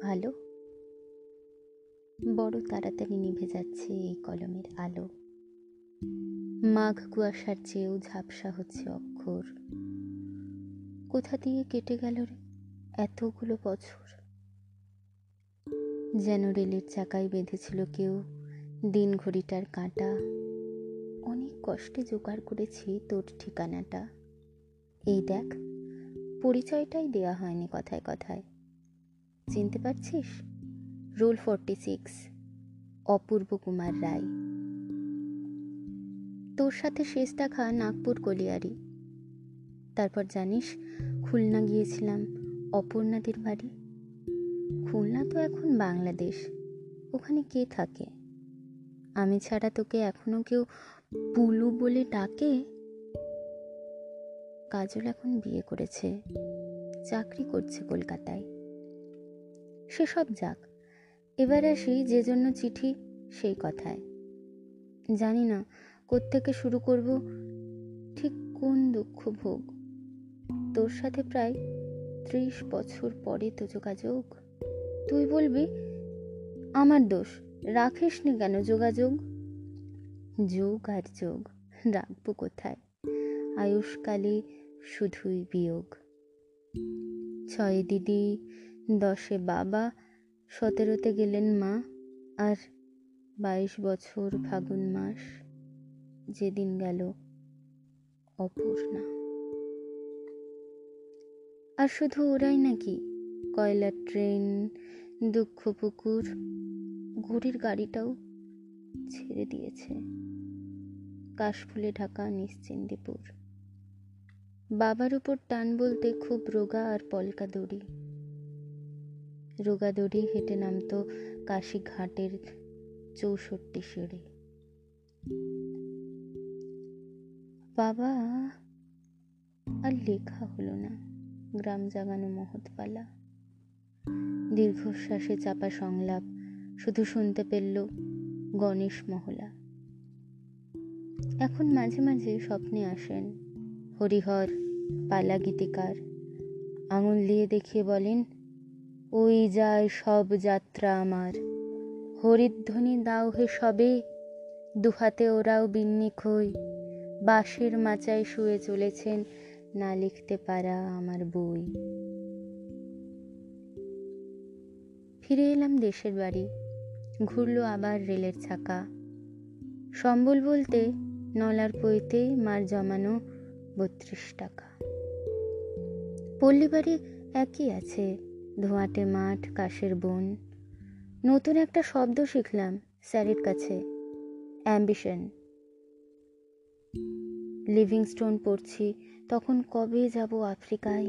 ভালো? বড় তাড়াতাড়ি নিভে যাচ্ছে এই কলমের আলো। মাঘ কুয়াশার চেয়েও ঝাপসা হচ্ছে অক্ষর। কোথা দিয়ে কেটে গেল রে এতগুলো বছর? যেন রেলের চাকায় বেঁধেছিল কেউ দিন ঘড়িটার কাঁটা। অনেক কষ্টে জোগাড় করেছি তোর ঠিকানাটা। এই দেখ, পরিচয়টাই দেয়া হয়নি কথায় কথায়। চিনতে পারছিস? Roll forty six, Apurba Kumar Ray. তোর সাথে শেষ দেখা নাগপুর কলিয়ারি। তারপর জানিস, খুলনা গিয়েছিলাম, অপর্ণাদের বাড়ি। খুলনা তো এখন বাংলাদেশ, ওখানে কে থাকে? আমি ছাড়া তোকে এখনও কেউ পুলু বলে ডাকে? কাজল এখন বিয়ে করেছে, চাকরি করছে কলকাতায়। সেসব যাক। এবার আসি যে জন্য চিঠি, সেই কথায়। জানি না কোত্থেকে শুরু করব, ঠিক কোন দুঃখ ভোগ? তোর সাথে প্রায় ত্রিশ বছর পরে তো যোগাযোগ। তুই বলবি, আমার দোষ রাখিস নি কেন যোগাযোগ? যোগ আর যোগ, রাখব কোথায়? আয়ুষ্কালে শুধুই বিয়োগ। ছয় দিদি দশে বাবা সতেরোতে গেলেন মা আর বাইশ বছর ফাগুন মাস যেদিন গেল অপূর্ণা। আর শুধু ওরাই নাকি কয়লার ট্রেন, দুঃখ পুকুর, ঘড়ির গাড়িটাও ছেড়ে দিয়েছে। কাশফুলে ঢাকা, নিশ্চিন্দিপুর। বাবার উপর টান বলতে খুব রোগা আর পলকা দড়ি রোগা দড়ি হেঁটে নামতো কাশি ঘাটের চৌষট্টি সিঁড়ি বাবা, আর লেখা হলো না। গ্রাম জাগানো মহৎপালা। দীর্ঘশ্বাসে চাপা সংলাপ, শুধু শুনতে পেলল গণেশ মহলা। এখন মাঝে মাঝে স্বপ্নে আসেন হরিহর, পালা গীতিকার। আঙুল দিয়ে দেখিয়ে বলেন ওই যায় সব যাত্রা আমার। হরিধ্বনি দাও হে সবে, দুহাতে ওরাও বিন্নি খই বাঁশের মাচায় শুয়ে চলেছেন না লিখতে পারা আমার বই। ফিরে এলাম দেশের বাড়ি, ঘুরলো আবার রেলের ছাকা সম্বল বলতে নলার পইতে মার জমানো বত্রিশ টাকা। পল্লী বাড়ি একই আছে ধোঁয়াটে মাঠ, কাশের বন। নতুন একটা শব্দ শিখলাম স্যারের কাছে। অ্যাম্বিশন। লিভিংস্টোন পড়ছি, তখন কবে যাব আফ্রিকায়?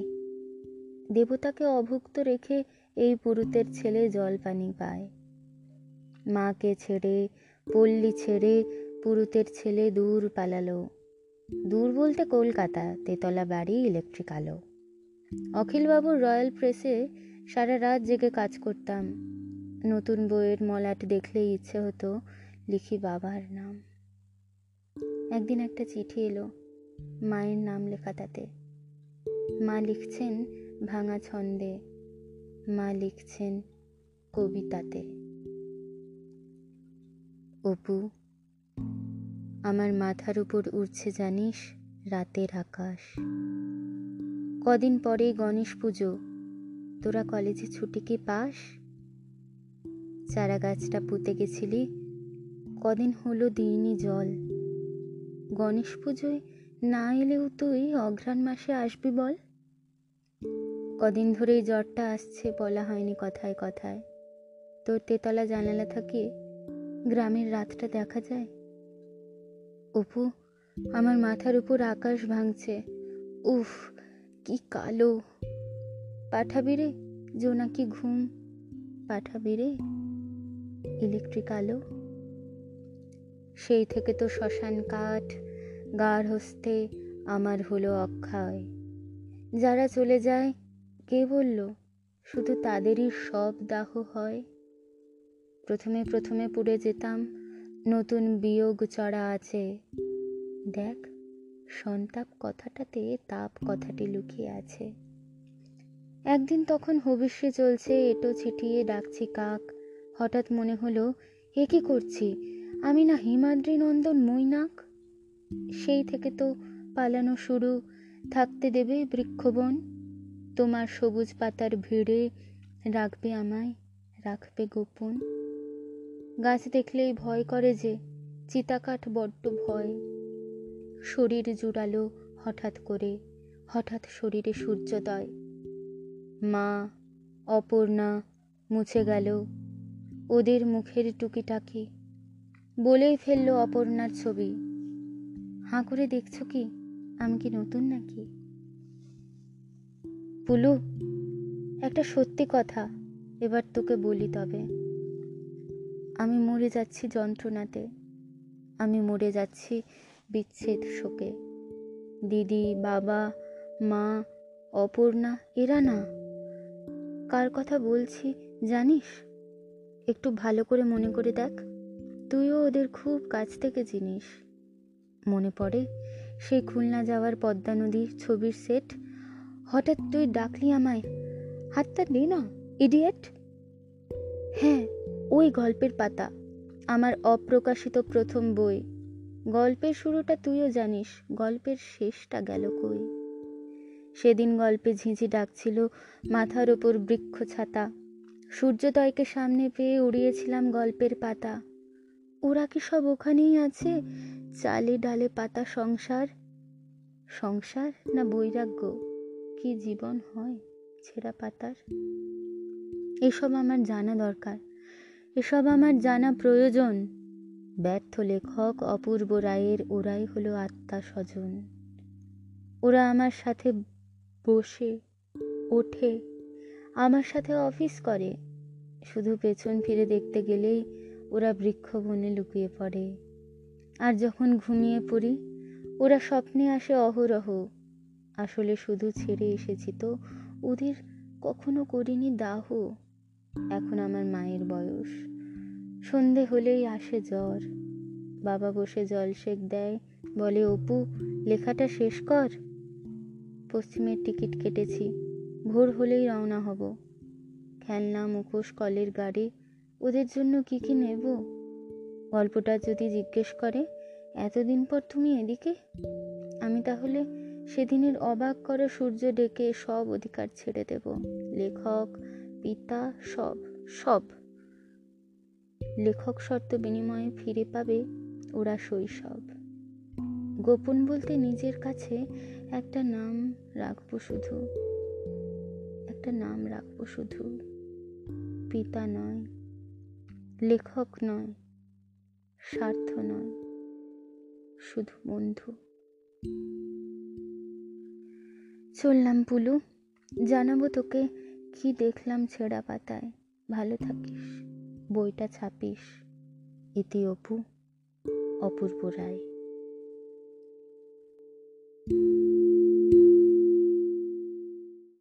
দেবতাকে অভুক্ত রেখে এই পুরুতের ছেলে জল পানি পায়। মাকে ছেড়ে, পল্লী ছেড়ে পুরুতের ছেলে দূর পালালো। দূর বলতে কলকাতা, তেতলা বাড়ি, ইলেকট্রিক আলো। অখিলবাবুর রয়্যাল প্রেসে সারা রাত জেগে কাজ করতাম। নতুন বইয়ের মলাট দেখলেই ইচ্ছে হতো লিখি বাবার নাম। একদিন একটা চিঠি এলো মায়ের নাম লেখা তাতে। মা লিখছেন ভাঙা ছন্দে, মা লিখছেন কবিতাতে। অপু, আমার মাথার উপর উড়ছে জানিস রাতের আকাশ। কদিন পরে গণেশ পুজো তোরা কলেজে ছুটি কি পাস? চারা গাছটা পুঁতে গেছিলি। কদিন হলো দিইনি জল। গণেশ পুজোয় না এলেও তুই অঘ্রাণ মাসে আসবি বল। কদিন ধরেই জ্বরটা আসছে বলা হয়নি কথায় কথায়। তোর তেতলা জানালা থাকে গ্রামের রাতটা দেখা যায়। অপু, আমার মাথার উপর আকাশ ভাঙছে। উফ, কি কালো। পাঠাবি রে? জোনাকি ঘুম? পাঠাবি রে? ইলেকট্রিক আলো? সেই থেকে তো শ্মশান কাঠ, গাঢ় হস্তে আমার হলো অক্ষয়। যারা চলে যায়, কে বলল? শুধু তাদেরই সব দাহ হয়। প্রথমে প্রথমে পুড়ে যেতাম, নতুন বিয়োগ চড়া আছে। দেখ, সন্তাপ কথাটাতে তাপ কথাটি লুকিয়ে আছে। একদিন তখন হবিষ্যে চলছে, এটো ছিটিয়ে ডাকছি কাক। হঠাৎ মনে হলো, এ কি করছি? আমি না হিমাদ্রি নন্দন মৈনাক? সেই থেকে তো পালানো শুরু। থাকতে দেবে বৃক্ষবন, তোমার সবুজ পাতার ভিড়ে রাখবে আমায়, রাখবে গোপন। গাছ দেখলেই ভয় করে যে, চিতাকাঠ বড্ড ভয়। শরীর জুড়ালো হঠাৎ করে, হঠাৎ শরীরে সূর্যোদয়। মা, অপর্ণা মুছে গেল ওদের মুখের টুকিটাকি। বলেই ফেলল অপর্ণার ছবি। হাঁ করে দেখছ কি? আমি কি নতুন নাকি? পুলু, একটা সত্যি কথা এবার তোকে বলি তবে। আমি মরে যাচ্ছি যন্ত্রণাতে। আমি মরে যাচ্ছি বিচ্ছেদ শোকে। দিদি, বাবা, মা, অপর্ণা, এরা না? কার কথা বলছি, জানিস? একটু ভালো করে মনে করে দেখ। তুইও ওদের খুব কাছ থেকে চিনিস। মনে পড়ে সেই খুলনা যাওয়ার পদ্মা নদীর ছবির সেট হঠাৎ তুই ডাকলি আমায়। হাতটা দে না ইডিয়েট হ্যাঁ ওই গল্পের পাতা। আমার অপ্রকাশিত প্রথম বই। গল্পের শুরুটা তুইও জানিস, গল্পের শেষটা গেল কই? সেদিন গল্পে ঝিঁঝি ডাকছিল মাথার ওপর বৃক্ষ ছাতা। সূর্যোদয়কে সামনে পেয়ে উড়িয়েছিলাম গল্পের পাতা। ওরা কি সব ওখানেই আছে? চালে ডালে পাতা সংসার? সংসার না বৈরাগ্য? কি জীবন হয় ছেঁড়া পাতার? এসব আমার জানা দরকার। এসব আমার জানা প্রয়োজন। ব্যর্থ লেখক অপূর্ব রায়ের ওরাই হলো আত্মা স্বজন। ওরা আমার সাথে বসে, ওঠে, আমার সাথে অফিস করে। শুধু পেছন ফিরে দেখতে গেলেই ওরা বৃক্ষবনে লুকিয়ে পড়ে। আর যখন ঘুমিয়ে পড়ি, ওরা স্বপ্নে আসে অহরহ। আসলে শুধু ছেড়ে এসেছি তো, ওদের কখনো করিনি দাহ। এখন আমার মায়ের বয়স। সন্ধে হলেই আসে জ্বর। বাবা বসে জল সেক দেয়, বলে, অপু, লেখাটা শেষ কর। পশ্চিমের টিকিট কেটেছি। ভোর হলেই রওনা হব। খেলনা, মুখোশ, কলের গাড়ি, ওদের জন্য কি কি নেব? গল্পটা যদি জিজ্ঞেস করে, এতদিন পর তুমি এদিকে? আমি তাহলে সেদিনের অবাক করা সূর্য ডেকে সব অধিকার ছেড়ে দেব। লেখক, পিতা, সব সব। লেখক শর্ত বিনিময়ে ফিরে পাবে ওরা শৈশব। গোপন বলতে নিজের কাছে একটা নাম রাখব শুধু। একটা নাম রাখব শুধু। পিতা নয়, লেখক নয়, স্বার্থ নয়, শুধু বন্ধু। চললাম পুলু, জানাব তোকে কি দেখলাম ছেঁড়া পাতায়। ভালো থাকিস, বইটা ছাপিস, ইতি অপু, অপূর্ব রায়।